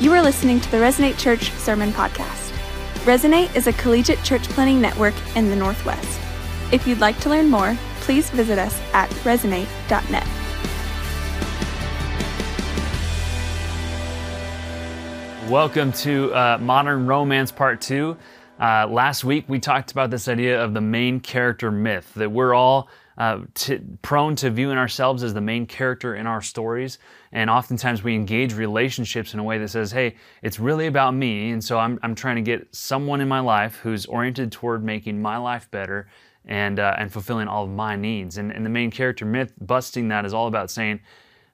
You are listening to the Resonate Church Sermon Podcast. Resonate is a collegiate church planting network in the Northwest. If you'd like to learn more, please visit us at resonate.net. Welcome to uh, Modern Romance Part 2. Uh, last week we talked about this idea of the main character myth, that we're all uh, t- prone to viewing ourselves as the main character in our stories. And oftentimes we engage relationships in a way that says, hey, it's really about me. And so I'm, I'm trying to get someone in my life who's oriented toward making my life better and, uh, and fulfilling all of my needs. And, and the main character myth, busting that, is all about saying,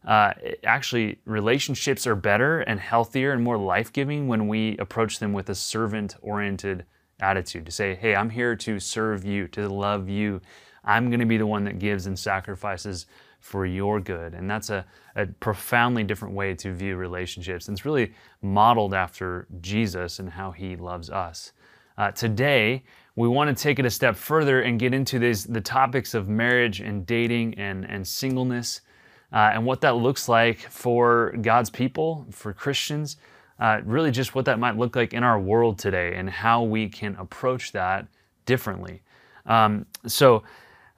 uh, actually, relationships are better and healthier and more life giving when we approach them with a servant oriented attitude to say, hey, I'm here to serve you, to love you. I'm going to be the one that gives and sacrifices for your good. And that's a, a profoundly different way to view relationships. And it's really modeled after Jesus and how he loves us. Uh, today, we want to take it a step further and get into these, the topics of marriage and dating and, and singleness uh, and what that looks like for God's people, for Christians, uh, really just what that might look like in our world today and how we can approach that differently. Um, so,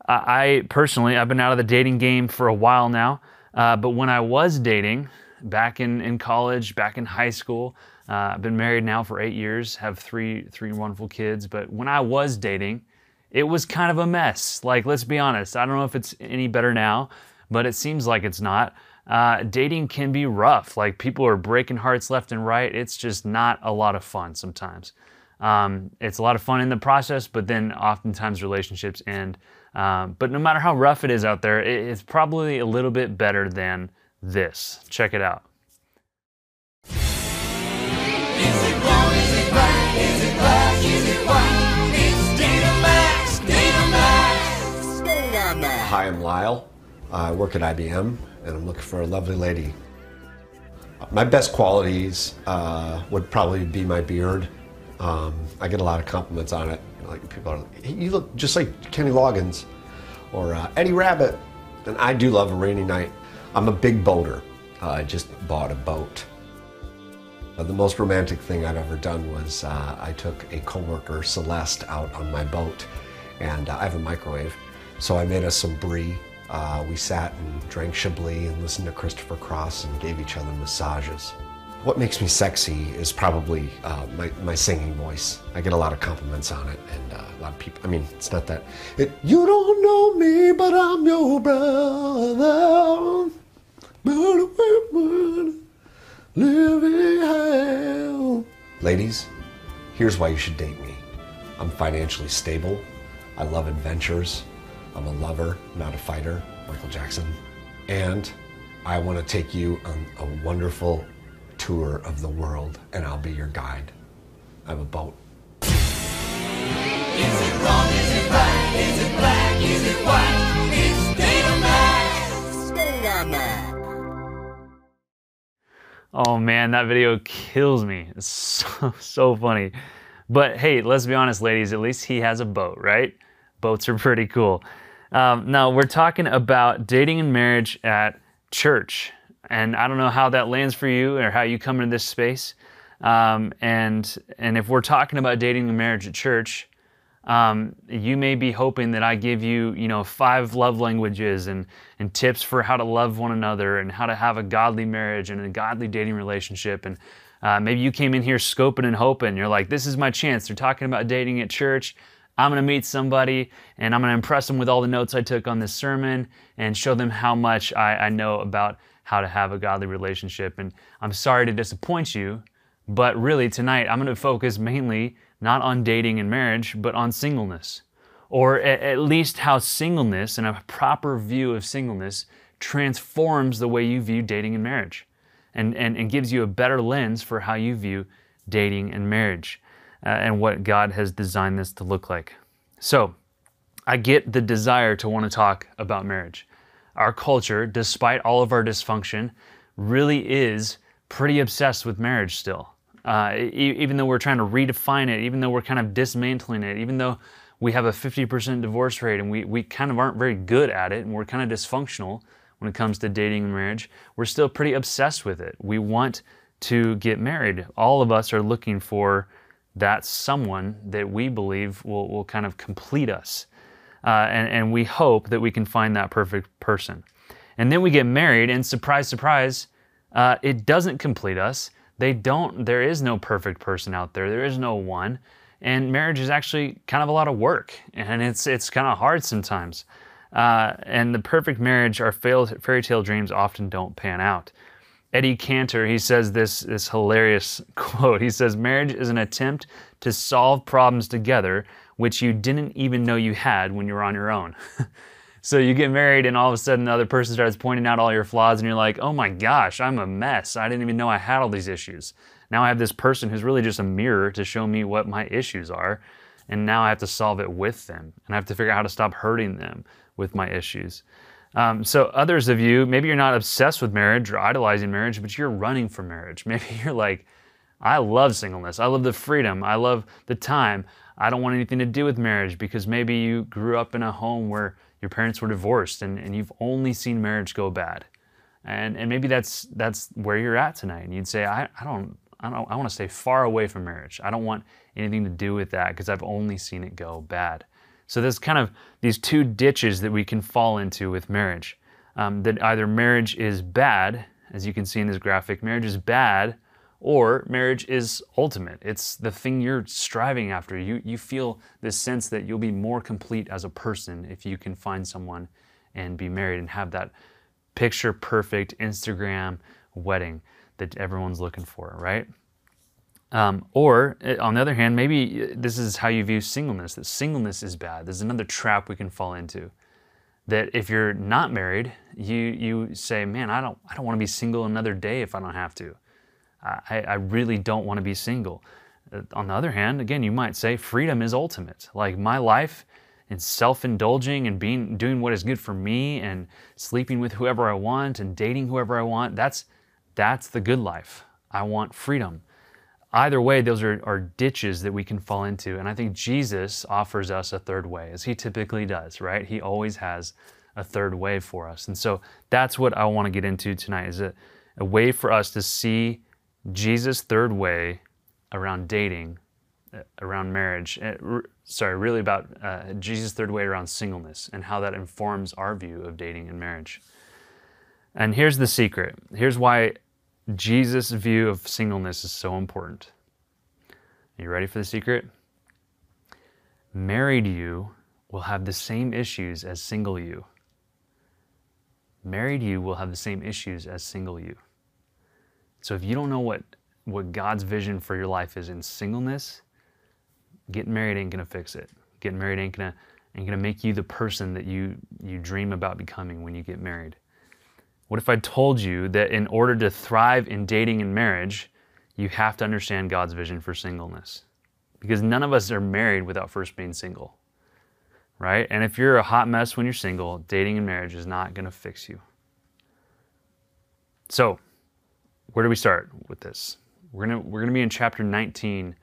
I personally, I've been out of the dating game for a while now, uh, but when I was dating back in, in college, back in high school, uh, I've been married now for eight years, have three three wonderful kids. But when I was dating, it was kind of a mess. Like, let's be honest. I don't know if it's any better now, but it seems like it's not. Uh, dating can be rough. Like people are breaking hearts left and right. It's just not a lot of fun sometimes. Um, it's a lot of fun in the process, but then oftentimes relationships end. Um, but no matter how rough it is out there, it, it's probably a little bit better than this. Check it out. Hi, I'm Lyle. I work at IBM and I'm looking for a lovely lady. My best qualities uh, would probably be my beard. Um, I get a lot of compliments on it. Like people are, you look just like Kenny Loggins or uh, Eddie Rabbitt. And I do love a rainy night. I'm a big boater. Uh, I just bought a boat. Uh, the most romantic thing I've ever done was uh, I took a coworker, Celeste, out on my boat, and uh, I have a microwave, so I made us some brie. Uh, we sat and drank Chablis and listened to Christopher Cross and gave each other massages. What makes me sexy is probably uh, my, my singing voice. I get a lot of compliments on it, and uh, a lot of people. I mean, it's not that. It, you don't know me, but I'm your brother. Living hell. Ladies, here's why you should date me. I'm financially stable. I love adventures. I'm a lover, not a fighter, Michael Jackson. And I want to take you on a wonderful tour of the world, and I'll be your guide. I have a boat. Is it wrong? Is it right? Is it black? Is it white? It's Datamax. Oh man, that video kills me. It's so, so funny. But hey, let's be honest, ladies, at least he has a boat, right? Boats are pretty cool. Um, now, we're talking about dating and marriage at church. And I don't know how that lands for you or how you come into this space. Um, and, and if we're talking about dating and marriage at church, um, you may be hoping that I give you, you know, five love languages and, and tips for how to love one another and how to have a godly marriage and a godly dating relationship. And uh, maybe you came in here scoping and hoping. You're like, this is my chance. They're talking about dating at church. I'm going to meet somebody and I'm going to impress them with all the notes I took on this sermon and show them how much I, I know about how to have a godly relationship. And I'm sorry to disappoint you, but really tonight I'm going to focus mainly not on dating and marriage, but on singleness. Or at, least how singleness and a proper view of singleness transforms the way you view dating and marriage and, and, and gives you a better lens for how you view dating and marriage uh, and what God has designed this to look like. So, I get the desire to want to talk about marriage. Our culture, despite all of our dysfunction, really is pretty obsessed with marriage still. Uh, e- even though we're trying to redefine it, even though we're kind of dismantling it, even though we have a 50% divorce rate and we, we kind of aren't very good at it and we're kind of dysfunctional when it comes to dating and marriage, we're still pretty obsessed with it. We want to get married. All of us are looking for that someone that we believe will, will kind of complete us. Uh, and, and we hope that we can find that perfect person. And then we get married, and surprise, surprise, uh, it doesn't complete us. They don't, there is no perfect person out there, there is no one. And marriage is actually kind of a lot of work, and it's, it's kind of hard sometimes. Uh, and the perfect marriage, our fairy tale dreams often don't pan out. Eddie Cantor, he says this, this hilarious quote. He says, Marriage is an attempt to solve problems together which you didn't even know you had when you were on your own. so you get married, and all of a sudden, the other person starts pointing out all your flaws, and you're like, oh my gosh, I'm a mess. I didn't even know I had all these issues. Now I have this person who's really just a mirror to show me what my issues are, and now I have to solve it with them, and I have to figure out how to stop hurting them with my issues. Um, so, others of you, maybe you're not obsessed with marriage or idolizing marriage, but you're running for marriage. Maybe you're like, I love singleness. I love the freedom. I love the time. I don't want anything to do with marriage because maybe you grew up in a home where your parents were divorced and, and you've only seen marriage go bad. And, and maybe that's, that's where you're at tonight. And you'd say, I, I don't, I don't, I want to stay far away from marriage. I don't want anything to do with that because I've only seen it go bad. So there's kind of these two ditches that we can fall into with marriage. Um, that either marriage is bad, as you can see in this graphic, marriage is bad or marriage is ultimate. It's the thing you're striving after. You, you feel this sense that you'll be more complete as a person if you can find someone and be married and have that picture perfect Instagram wedding that everyone's looking for, right? Um, or eh, on the other hand, maybe eh, this is how you view singleness that singleness is bad. There's another trap we can fall into. That if you're not married, you, you say, man, I don't, I don't want to be single another day if I don't have to. I, I really don't want to be single. Uh, on the other hand, again, you might say freedom is ultimate. Like my life and self-indulging and being doing what is good for me and sleeping with whoever I want and dating whoever I want, that's that's the good life. I want freedom. Either way, those are, are ditches that we can fall into. And I think Jesus offers us a third way, as he typically does, right? He always has a third way for us. And so that's what I want to get into tonight is a, a way for us to see Jesus' third way around dating, uh, around marriage, uh, sorry, really about uh, Jesus' third way around singleness and how that informs our view of dating and marriage. And here's the secret. Here's why Jesus' view of singleness is so important. Are you ready for the secret? Married you will have the same issues as single you. Married you will have the same issues as single you. So if you don't know what, what God's vision for your life is in singleness, getting married ain't gonna fix it. Getting married ain't gonna ain't gonna make you the person that you you dream about becoming when you get married. What if I told you that in order to thrive in dating and marriage, you have to understand God's vision for singleness? Because none of us are married without first being single. Right? And if you're a hot mess when you're single, dating and marriage is not going to fix you. So, where do we start with this? We're gonna we're gonna be in chapter 19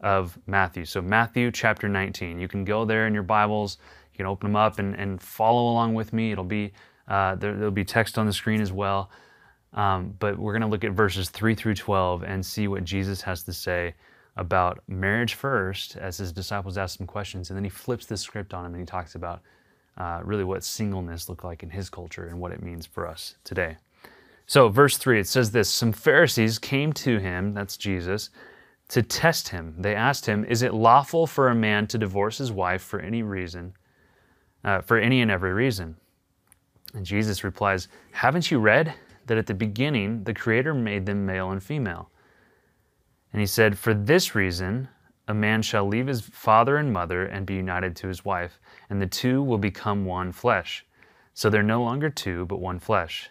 of Matthew. So Matthew chapter 19. You can go there in your Bibles. You can open them up and, and follow along with me. It'll be uh, there, will be text on the screen as well. Um, but we're to look at verses 3 through 12 and see what Jesus has to say about marriage first, as his disciples ask some questions, and then he flips the script on him and he talks about uh, really what singleness looked like in his culture and what it means for us today. So, verse 3, it says this Some Pharisees came to him, that's Jesus, to test him. They asked him, Is it lawful for a man to divorce his wife for any reason, uh, for any and every reason? And Jesus replies, Haven't you read that at the beginning the Creator made them male and female? And he said, For this reason, a man shall leave his father and mother and be united to his wife, and the two will become one flesh. So they're no longer two, but one flesh.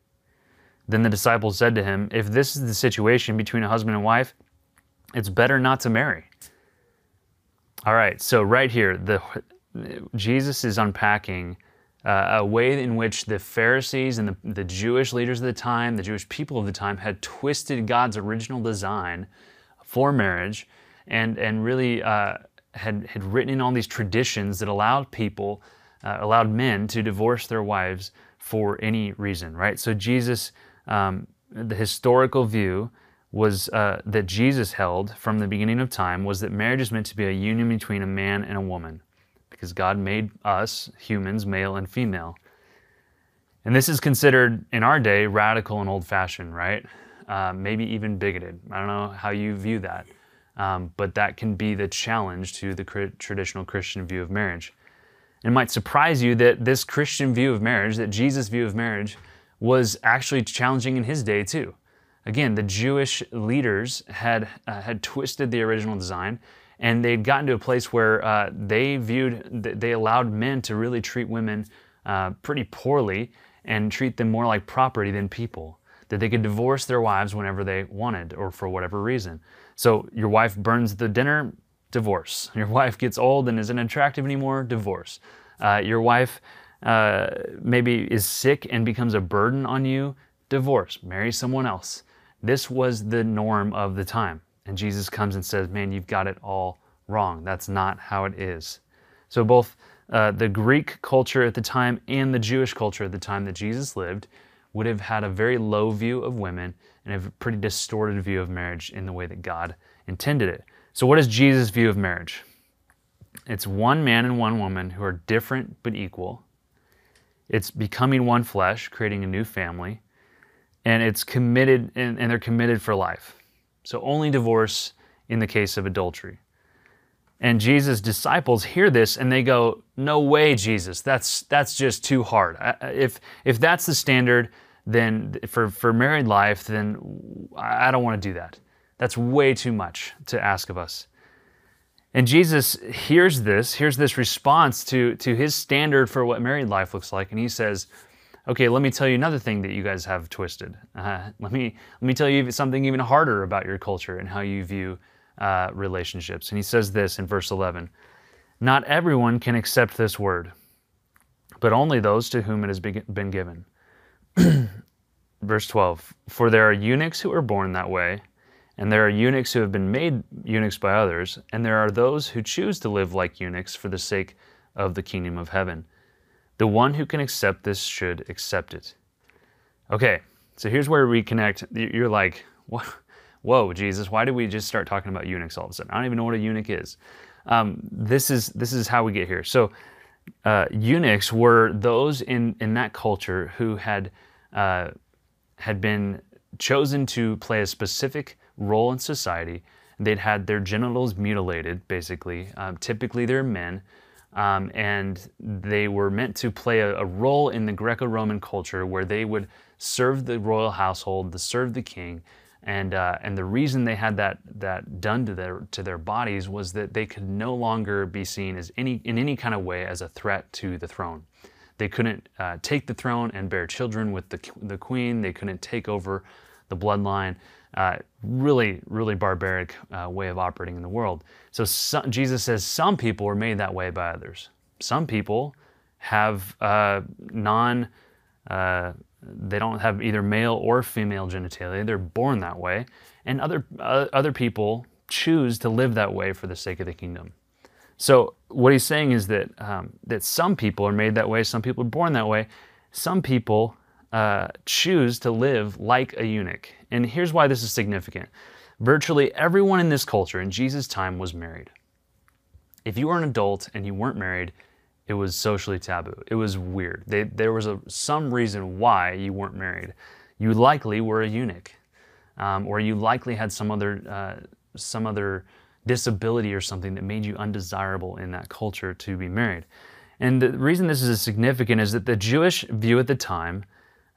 Then the disciples said to him, If this is the situation between a husband and wife, it's better not to marry. All right, so right here, the Jesus is unpacking uh, a way in which the Pharisees and the, the Jewish leaders of the time, the Jewish people of the time, had twisted God's original design for marriage, and and really uh, had had written in all these traditions that allowed people, uh, allowed men to divorce their wives for any reason, right? So Jesus, um, the historical view was uh, that Jesus held from the beginning of time was that marriage is meant to be a union between a man and a woman, because God made us humans, male and female. And this is considered in our day radical and old fashioned, right? Uh, maybe even bigoted. I don't know how you view that. Um, but that can be the challenge to the cr- traditional Christian view of marriage. It might surprise you that this Christian view of marriage, that Jesus' view of marriage, was actually challenging in his day too. Again, the Jewish leaders had uh, had twisted the original design, and they'd gotten to a place where uh, they viewed they allowed men to really treat women uh, pretty poorly and treat them more like property than people. That they could divorce their wives whenever they wanted or for whatever reason. So your wife burns the dinner, divorce. Your wife gets old and isn't attractive anymore, divorce. Uh, your wife uh, maybe is sick and becomes a burden on you, divorce. Marry someone else. This was the norm of the time. And Jesus comes and says, Man, you've got it all wrong. That's not how it is. So, both uh, the Greek culture at the time and the Jewish culture at the time that Jesus lived would have had a very low view of women and a pretty distorted view of marriage in the way that God intended it. So, what is Jesus' view of marriage? It's one man and one woman who are different but equal. It's becoming one flesh, creating a new family and it's committed and, and they're committed for life. So only divorce in the case of adultery. And Jesus' disciples hear this and they go, "No way, Jesus. That's that's just too hard. If if that's the standard, then for for married life, then I don't want to do that. That's way too much to ask of us." And Jesus hears this, hears this response to to his standard for what married life looks like, and he says, okay, let me tell you another thing that you guys have twisted. Uh, let me let me tell you something even harder about your culture and how you view uh, relationships. And he says this in verse 11: Not everyone can accept this word, but only those to whom it has been given. verse 12: For there are eunuchs who are born that way. And there are eunuchs who have been made eunuchs by others, and there are those who choose to live like eunuchs for the sake of the kingdom of heaven. The one who can accept this should accept it. Okay, so here's where we connect. You're like, whoa, Jesus, why did we just start talking about eunuchs all of a sudden? I don't even know what a eunuch is. Um, this is this is how we get here. So uh, eunuchs were those in in that culture who had uh, had been chosen to play a specific role in society. They'd had their genitals mutilated, basically. Um, typically, they're men um, and they were meant to play a, a role in the Greco Roman culture where they would serve the royal household, to serve the king. And, uh, and the reason they had that, that done to their, to their bodies was that they could no longer be seen as any, in any kind of way as a threat to the throne. They couldn't uh, take the throne and bear children with the, the queen. They couldn't take over the bloodline. Uh, really, really barbaric uh, way of operating in the world. So some, Jesus says some people are made that way by others. Some people have uh, non, uh, they don't have either male or female genitalia. They're born that way, and other uh, other people choose to live that way for the sake of the kingdom. So what he's saying is that um, that some people are made that way. Some people are born that way. Some people uh, choose to live like a eunuch. And here's why this is significant. Virtually everyone in this culture in Jesus' time was married. If you were an adult and you weren't married, it was socially taboo. It was weird. They, there was a, some reason why you weren't married. You likely were a eunuch, um, or you likely had some other, uh, some other disability or something that made you undesirable in that culture to be married. And the reason this is significant is that the Jewish view at the time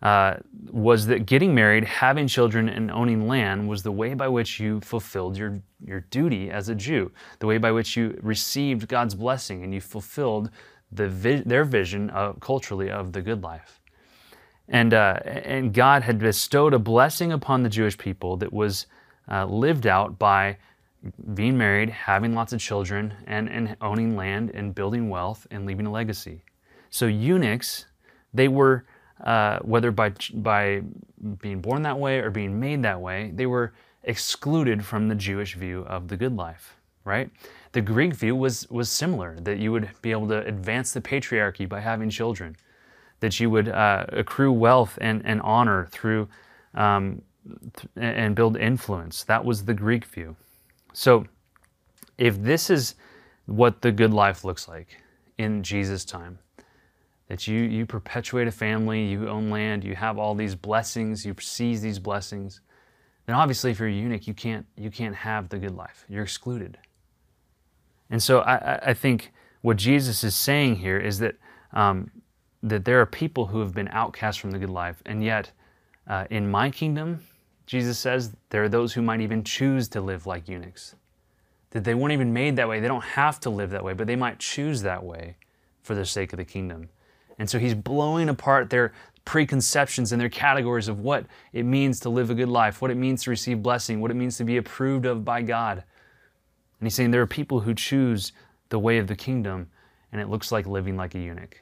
uh, was that getting married, having children, and owning land was the way by which you fulfilled your, your duty as a Jew, the way by which you received God's blessing and you fulfilled the vi- their vision of, culturally of the good life. And, uh, and God had bestowed a blessing upon the Jewish people that was uh, lived out by being married, having lots of children, and, and owning land and building wealth and leaving a legacy. So eunuchs, they were, uh, whether by, by being born that way or being made that way, they were excluded from the Jewish view of the good life, right? The Greek view was, was similar, that you would be able to advance the patriarchy by having children, that you would uh, accrue wealth and, and honor through um, and build influence. That was the Greek view. So, if this is what the good life looks like in Jesus' time, that you, you perpetuate a family, you own land, you have all these blessings, you seize these blessings, then obviously if you're a eunuch, you can't, you can't have the good life. You're excluded. And so I, I think what Jesus is saying here is that, um, that there are people who have been outcast from the good life, and yet uh, in my kingdom, Jesus says there are those who might even choose to live like eunuchs. That they weren't even made that way. They don't have to live that way, but they might choose that way for the sake of the kingdom. And so he's blowing apart their preconceptions and their categories of what it means to live a good life, what it means to receive blessing, what it means to be approved of by God. And he's saying there are people who choose the way of the kingdom, and it looks like living like a eunuch.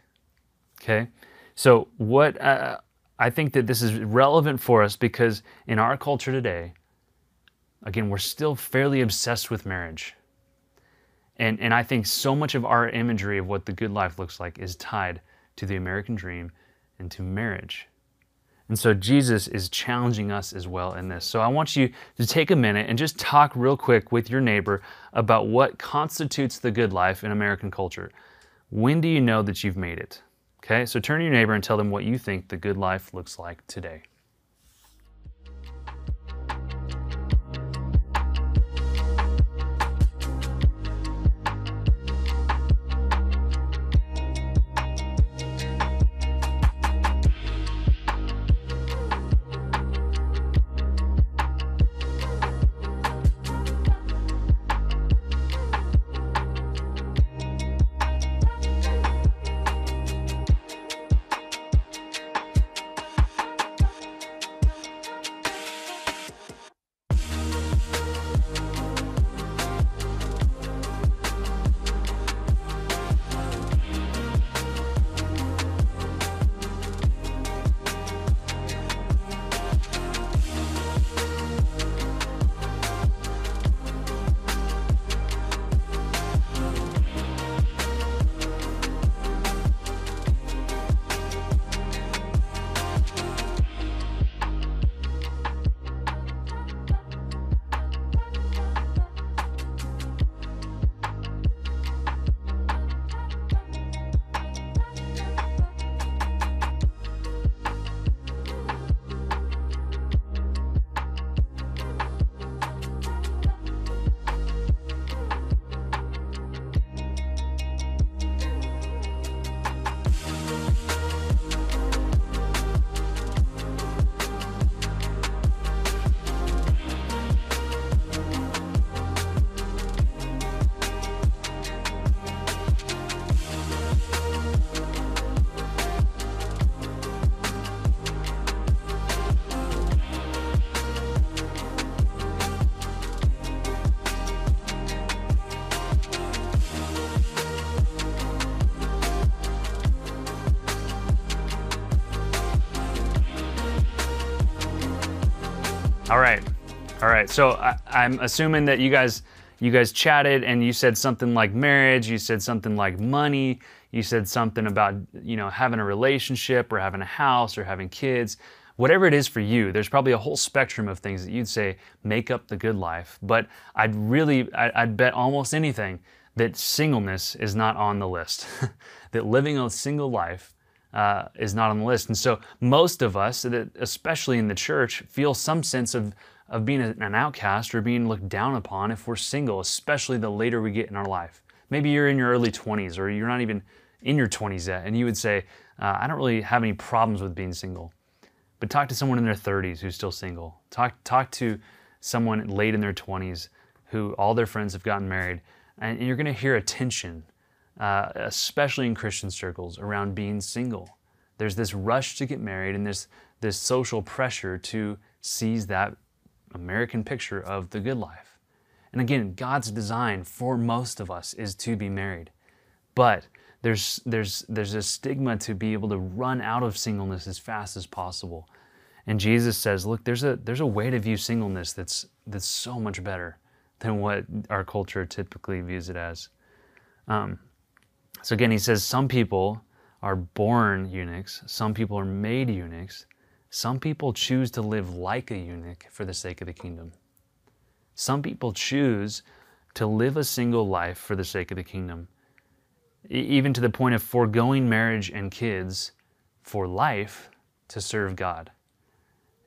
Okay? So, what uh, I think that this is relevant for us because in our culture today, again, we're still fairly obsessed with marriage. And, and I think so much of our imagery of what the good life looks like is tied to the American dream and to marriage. And so Jesus is challenging us as well in this. So I want you to take a minute and just talk real quick with your neighbor about what constitutes the good life in American culture. When do you know that you've made it? Okay, so turn to your neighbor and tell them what you think the good life looks like today. All right, all right. So I, I'm assuming that you guys you guys chatted and you said something like marriage. You said something like money. You said something about you know having a relationship or having a house or having kids. Whatever it is for you, there's probably a whole spectrum of things that you'd say make up the good life. But I'd really, I'd bet almost anything that singleness is not on the list. that living a single life uh, is not on the list. And so most of us, especially in the church, feel some sense of, of being an outcast or being looked down upon if we're single, especially the later we get in our life. Maybe you're in your early 20s or you're not even in your 20s yet, and you would say, uh, I don't really have any problems with being single. But talk to someone in their 30s who's still single. Talk, talk to someone late in their 20s who all their friends have gotten married, and you're going to hear a tension uh, especially in Christian circles, around being single. There's this rush to get married and this, this social pressure to seize that American picture of the good life. And again, God's design for most of us is to be married. But there's, there's, there's a stigma to be able to run out of singleness as fast as possible. And Jesus says, look, there's a, there's a way to view singleness that's, that's so much better than what our culture typically views it as. Um, so again, he says some people are born eunuchs, some people are made eunuchs, some people choose to live like a eunuch for the sake of the kingdom. Some people choose to live a single life for the sake of the kingdom, even to the point of foregoing marriage and kids for life to serve God.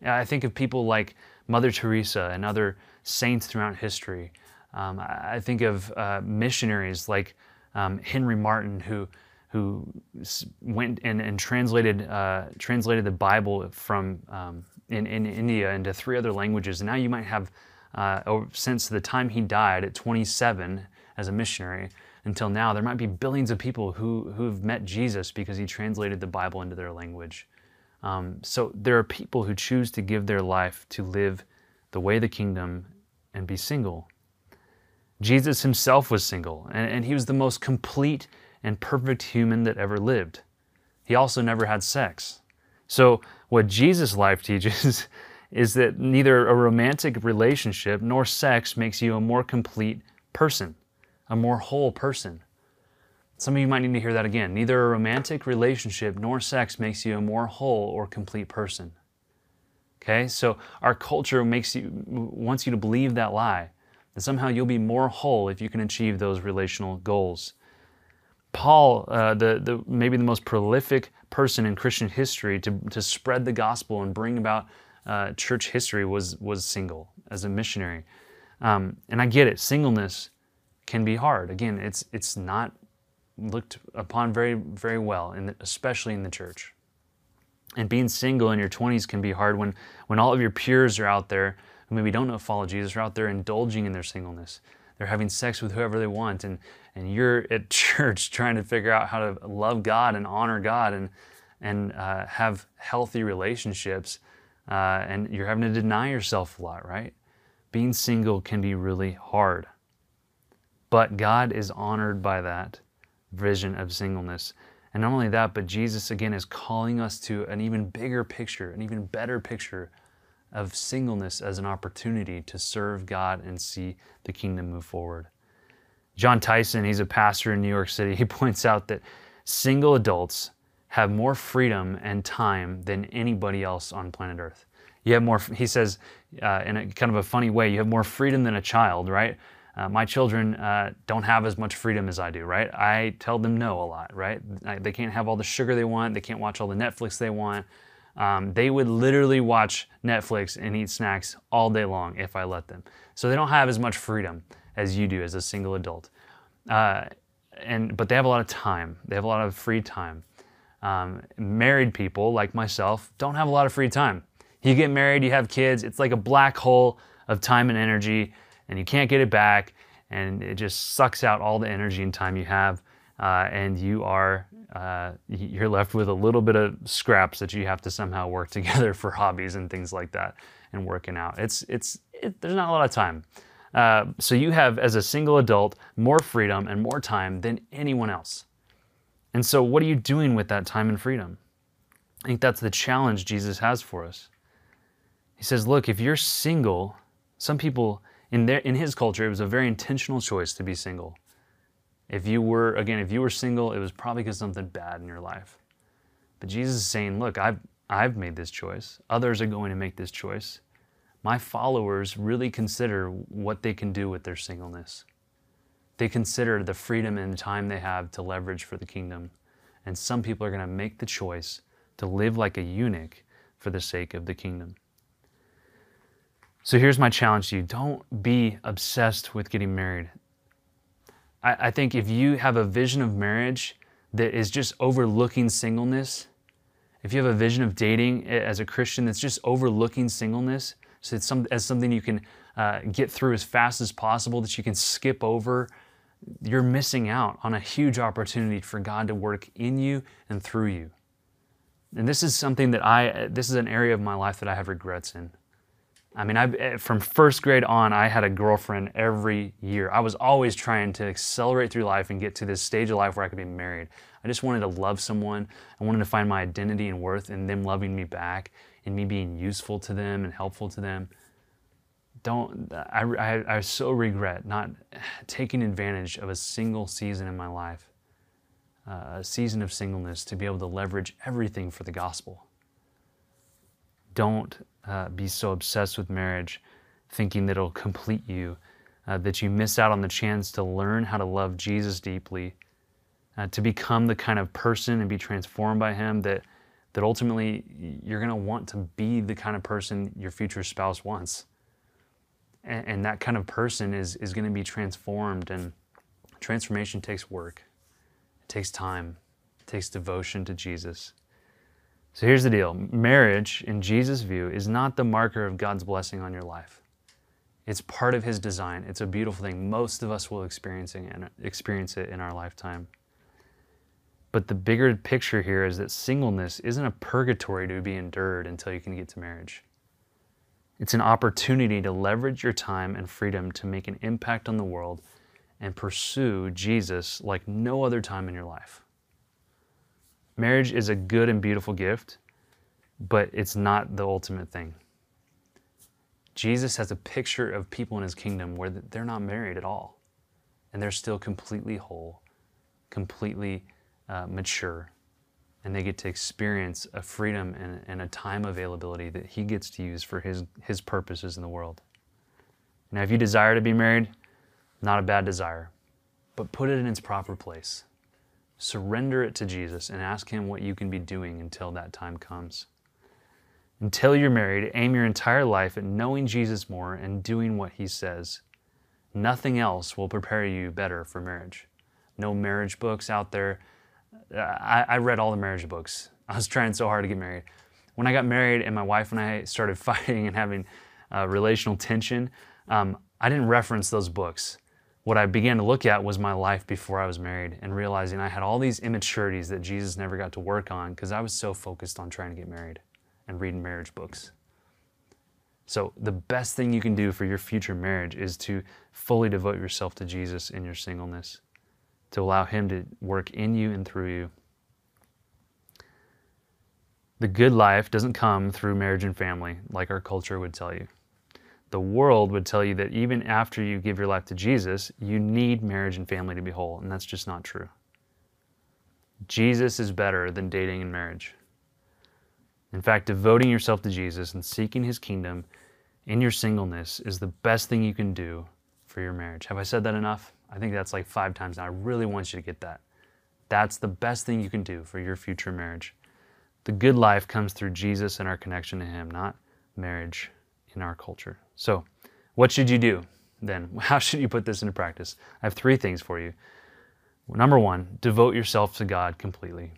I think of people like Mother Teresa and other saints throughout history. Um, I think of uh, missionaries like um, Henry Martyn, who who went and, and translated uh, translated the Bible from um, in, in India into three other languages. And now you might have uh, since the time he died at 27 as a missionary until now, there might be billions of people who who've met Jesus because he translated the Bible into their language. Um, so there are people who choose to give their life to live the way of the kingdom and be single. Jesus himself was single, and, and he was the most complete and perfect human that ever lived. He also never had sex. So, what Jesus' life teaches is that neither a romantic relationship nor sex makes you a more complete person, a more whole person. Some of you might need to hear that again. Neither a romantic relationship nor sex makes you a more whole or complete person. Okay? So our culture makes you wants you to believe that lie. That somehow you'll be more whole if you can achieve those relational goals. Paul, uh, the, the maybe the most prolific person in Christian history to, to spread the gospel and bring about uh, church history, was was single as a missionary. Um, and I get it. Singleness can be hard. Again, it's it's not looked upon very, very well, in the, especially in the church. And being single in your 20s can be hard when, when all of your peers are out there who maybe don't know follow Jesus are out there indulging in their singleness. They're having sex with whoever they want, and, and you're at church trying to figure out how to love God and honor God and, and uh, have healthy relationships, uh, and you're having to deny yourself a lot, right? Being single can be really hard. But God is honored by that vision of singleness. And not only that, but Jesus again is calling us to an even bigger picture, an even better picture of singleness as an opportunity to serve God and see the kingdom move forward. Jon Tyson, he's a pastor in New York City, he points out that single adults have more freedom and time than anybody else on planet Earth. You have more, he says, uh, in a kind of a funny way, you have more freedom than a child, right? Uh, my children uh, don't have as much freedom as I do, right? I tell them no a lot, right? I, they can't have all the sugar they want. They can't watch all the Netflix they want. Um, they would literally watch Netflix and eat snacks all day long if I let them. So they don't have as much freedom as you do as a single adult. Uh, and but they have a lot of time. They have a lot of free time. Um, married people like myself don't have a lot of free time. You get married, you have kids. It's like a black hole of time and energy and you can't get it back, and it just sucks out all the energy and time you have, uh, and you are uh, you're left with a little bit of scraps that you have to somehow work together for hobbies and things like that, and working out. It's it's it, there's not a lot of time. Uh, so you have, as a single adult, more freedom and more time than anyone else. And so, what are you doing with that time and freedom? I think that's the challenge Jesus has for us. He says, Look, if you're single, some people in their in his culture, it was a very intentional choice to be single. If you were again, if you were single, it was probably because something bad in your life. But Jesus is saying, look, I've I've made this choice. Others are going to make this choice. My followers really consider what they can do with their singleness. They consider the freedom and time they have to leverage for the kingdom. And some people are going to make the choice to live like a eunuch for the sake of the kingdom. So here's my challenge to you don't be obsessed with getting married. I, I, think if you have a vision of marriage that is just overlooking singleness, if you have a vision of dating as a Christian that's just overlooking singleness, so it's some, as something you can uh, get through as fast as possible, that you can skip over, you're missing out on a huge opportunity for God to work in you and through you. And this is something that I, this is an area of my life that I have regrets in I mean, I eh, from first grade on, I had a girlfriend every year. I was always trying to accelerate through life and get to this stage of life where I could be married. I just wanted to love someone. I wanted to find my identity and worth in them loving me back and me being useful to them and helpful to them. Don't I, I, I so regret not taking advantage of a single season in my life, uh, a season of singleness, to be able to leverage everything for the gospel. Don't uh, be so obsessed with marriage, thinking that it'll complete you, uh, that you miss out on the chance to learn how to love Jesus deeply, uh, to become the kind of person and be transformed by Him that that ultimately you're going to want to be the kind of person your future spouse wants. And, and that kind of person is, is going to be transformed, and transformation takes work, it takes time, it takes devotion to Jesus. So here's the deal marriage, in Jesus' view, is not the marker of God's blessing on your life. It's part of His design. It's a beautiful thing. Most of us will experience it in our lifetime. But the bigger picture here is that singleness isn't a purgatory to be endured until you can get to marriage. It's an opportunity to leverage your time and freedom to make an impact on the world and pursue Jesus like no other time in your life. Marriage is a good and beautiful gift, but it's not the ultimate thing. Jesus has a picture of people in his kingdom where they're not married at all, and they're still completely whole, completely uh, mature, and they get to experience a freedom and, and a time availability that he gets to use for his, his purposes in the world. Now, if you desire to be married, not a bad desire, but put it in its proper place. Surrender it to Jesus and ask Him what you can be doing until that time comes. Until you're married, aim your entire life at knowing Jesus more and doing what He says. Nothing else will prepare you better for marriage. No marriage books out there. I, I read all the marriage books. I was trying so hard to get married. When I got married and my wife and I started fighting and having uh, relational tension, um, I didn't reference those books what I began to look at was my life before I was married and realizing I had all these immaturities that Jesus never got to work on because I was so focused on trying to get married and reading marriage books. So, the best thing you can do for your future marriage is to fully devote yourself to Jesus in your singleness, to allow Him to work in you and through you. The good life doesn't come through marriage and family, like our culture would tell you the world would tell you that even after you give your life to Jesus, you need marriage and family to be whole, and that's just not true. Jesus is better than dating and marriage. In fact, devoting yourself to Jesus and seeking his kingdom in your singleness is the best thing you can do for your marriage. Have I said that enough? I think that's like five times now. I really want you to get that. That's the best thing you can do for your future marriage. The good life comes through Jesus and our connection to him, not marriage in our culture. So, what should you do then? How should you put this into practice? I have three things for you. Number one, devote yourself to God completely.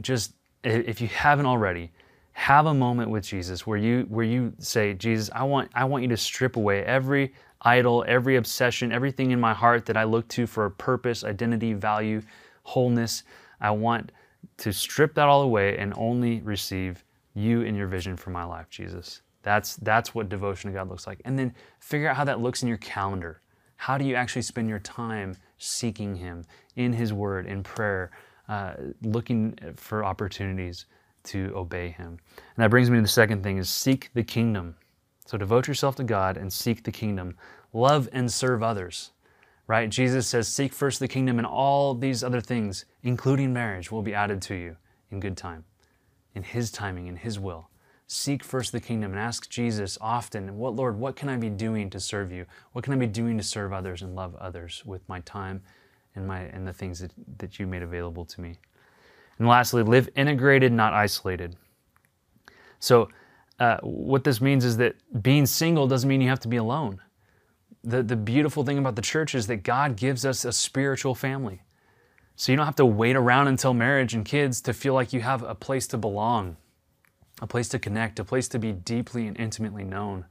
Just, if you haven't already, have a moment with Jesus where you where you say, Jesus, I want I want you to strip away every idol, every obsession, everything in my heart that I look to for a purpose, identity, value, wholeness. I want to strip that all away and only receive you and your vision for my life, Jesus. That's, that's what devotion to God looks like. And then figure out how that looks in your calendar. How do you actually spend your time seeking Him in His Word, in prayer, uh, looking for opportunities to obey Him? And that brings me to the second thing is seek the kingdom. So devote yourself to God and seek the kingdom. Love and serve others. Right? Jesus says, Seek first the kingdom, and all these other things, including marriage, will be added to you in good time, in His timing, in His will seek first the kingdom and ask Jesus often, what Lord, what can I be doing to serve you? What can I be doing to serve others and love others with my time and my and the things that, that you made available to me? And lastly, live integrated, not isolated. So uh, what this means is that being single doesn't mean you have to be alone. The, the beautiful thing about the church is that God gives us a spiritual family. So you don't have to wait around until marriage and kids to feel like you have a place to belong a place to connect, a place to be deeply and intimately known.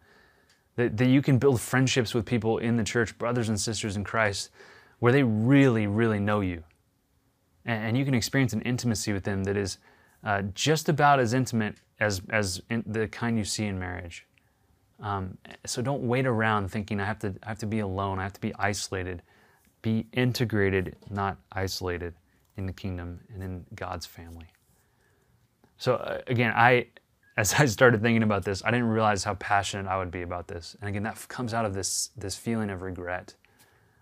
That, that you can build friendships with people in the church, brothers and sisters in Christ, where they really, really know you. And, and you can experience an intimacy with them that is uh, just about as intimate as, as in the kind you see in marriage. Um, so don't wait around thinking I have to I have to be alone. I have to be isolated. Be integrated, not isolated, in the kingdom and in God's family. So uh, again, I as I started thinking about this, I didn't realize how passionate I would be about this. And again, that comes out of this this feeling of regret.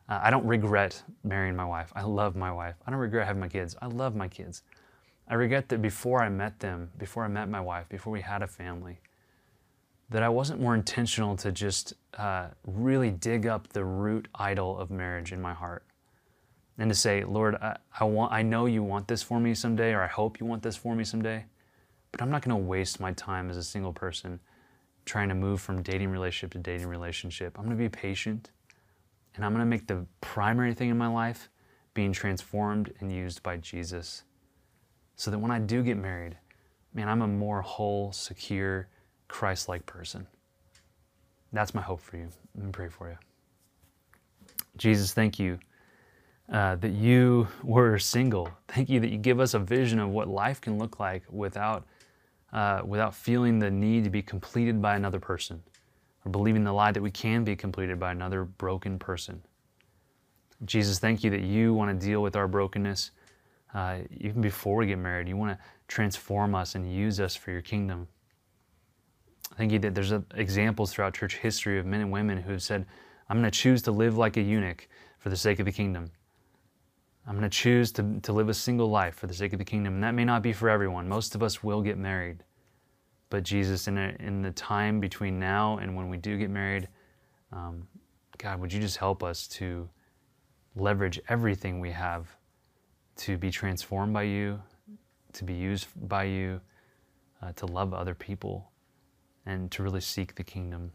Uh, I don't regret marrying my wife. I love my wife. I don't regret having my kids. I love my kids. I regret that before I met them, before I met my wife, before we had a family, that I wasn't more intentional to just uh, really dig up the root idol of marriage in my heart and to say, Lord, I, I, want, I know you want this for me someday, or I hope you want this for me someday, but I'm not going to waste my time as a single person trying to move from dating relationship to dating relationship. I'm going to be patient, and I'm going to make the primary thing in my life being transformed and used by Jesus so that when I do get married, man, I'm a more whole, secure, Christ like person. That's my hope for you. Let me pray for you. Jesus, thank you uh, that you were single. Thank you that you give us a vision of what life can look like without, uh, without feeling the need to be completed by another person or believing the lie that we can be completed by another broken person. Jesus, thank you that you want to deal with our brokenness uh, even before we get married. You want to transform us and use us for your kingdom. Thank you that there's a, examples throughout church history of men and women who have said, I'm going to choose to live like a eunuch for the sake of the kingdom. I'm going to choose to, to live a single life for the sake of the kingdom. And that may not be for everyone. Most of us will get married. But Jesus, in, a, in the time between now and when we do get married, um, God, would you just help us to leverage everything we have to be transformed by you, to be used by you, uh, to love other people, and to really seek the kingdom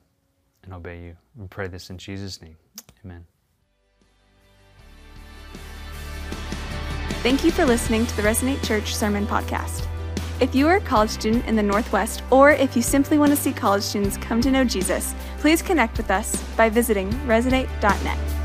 and obey you. We pray this in Jesus' name. Amen. Thank you for listening to the Resonate Church Sermon Podcast. If you are a college student in the Northwest, or if you simply want to see college students come to know Jesus, please connect with us by visiting resonate.net.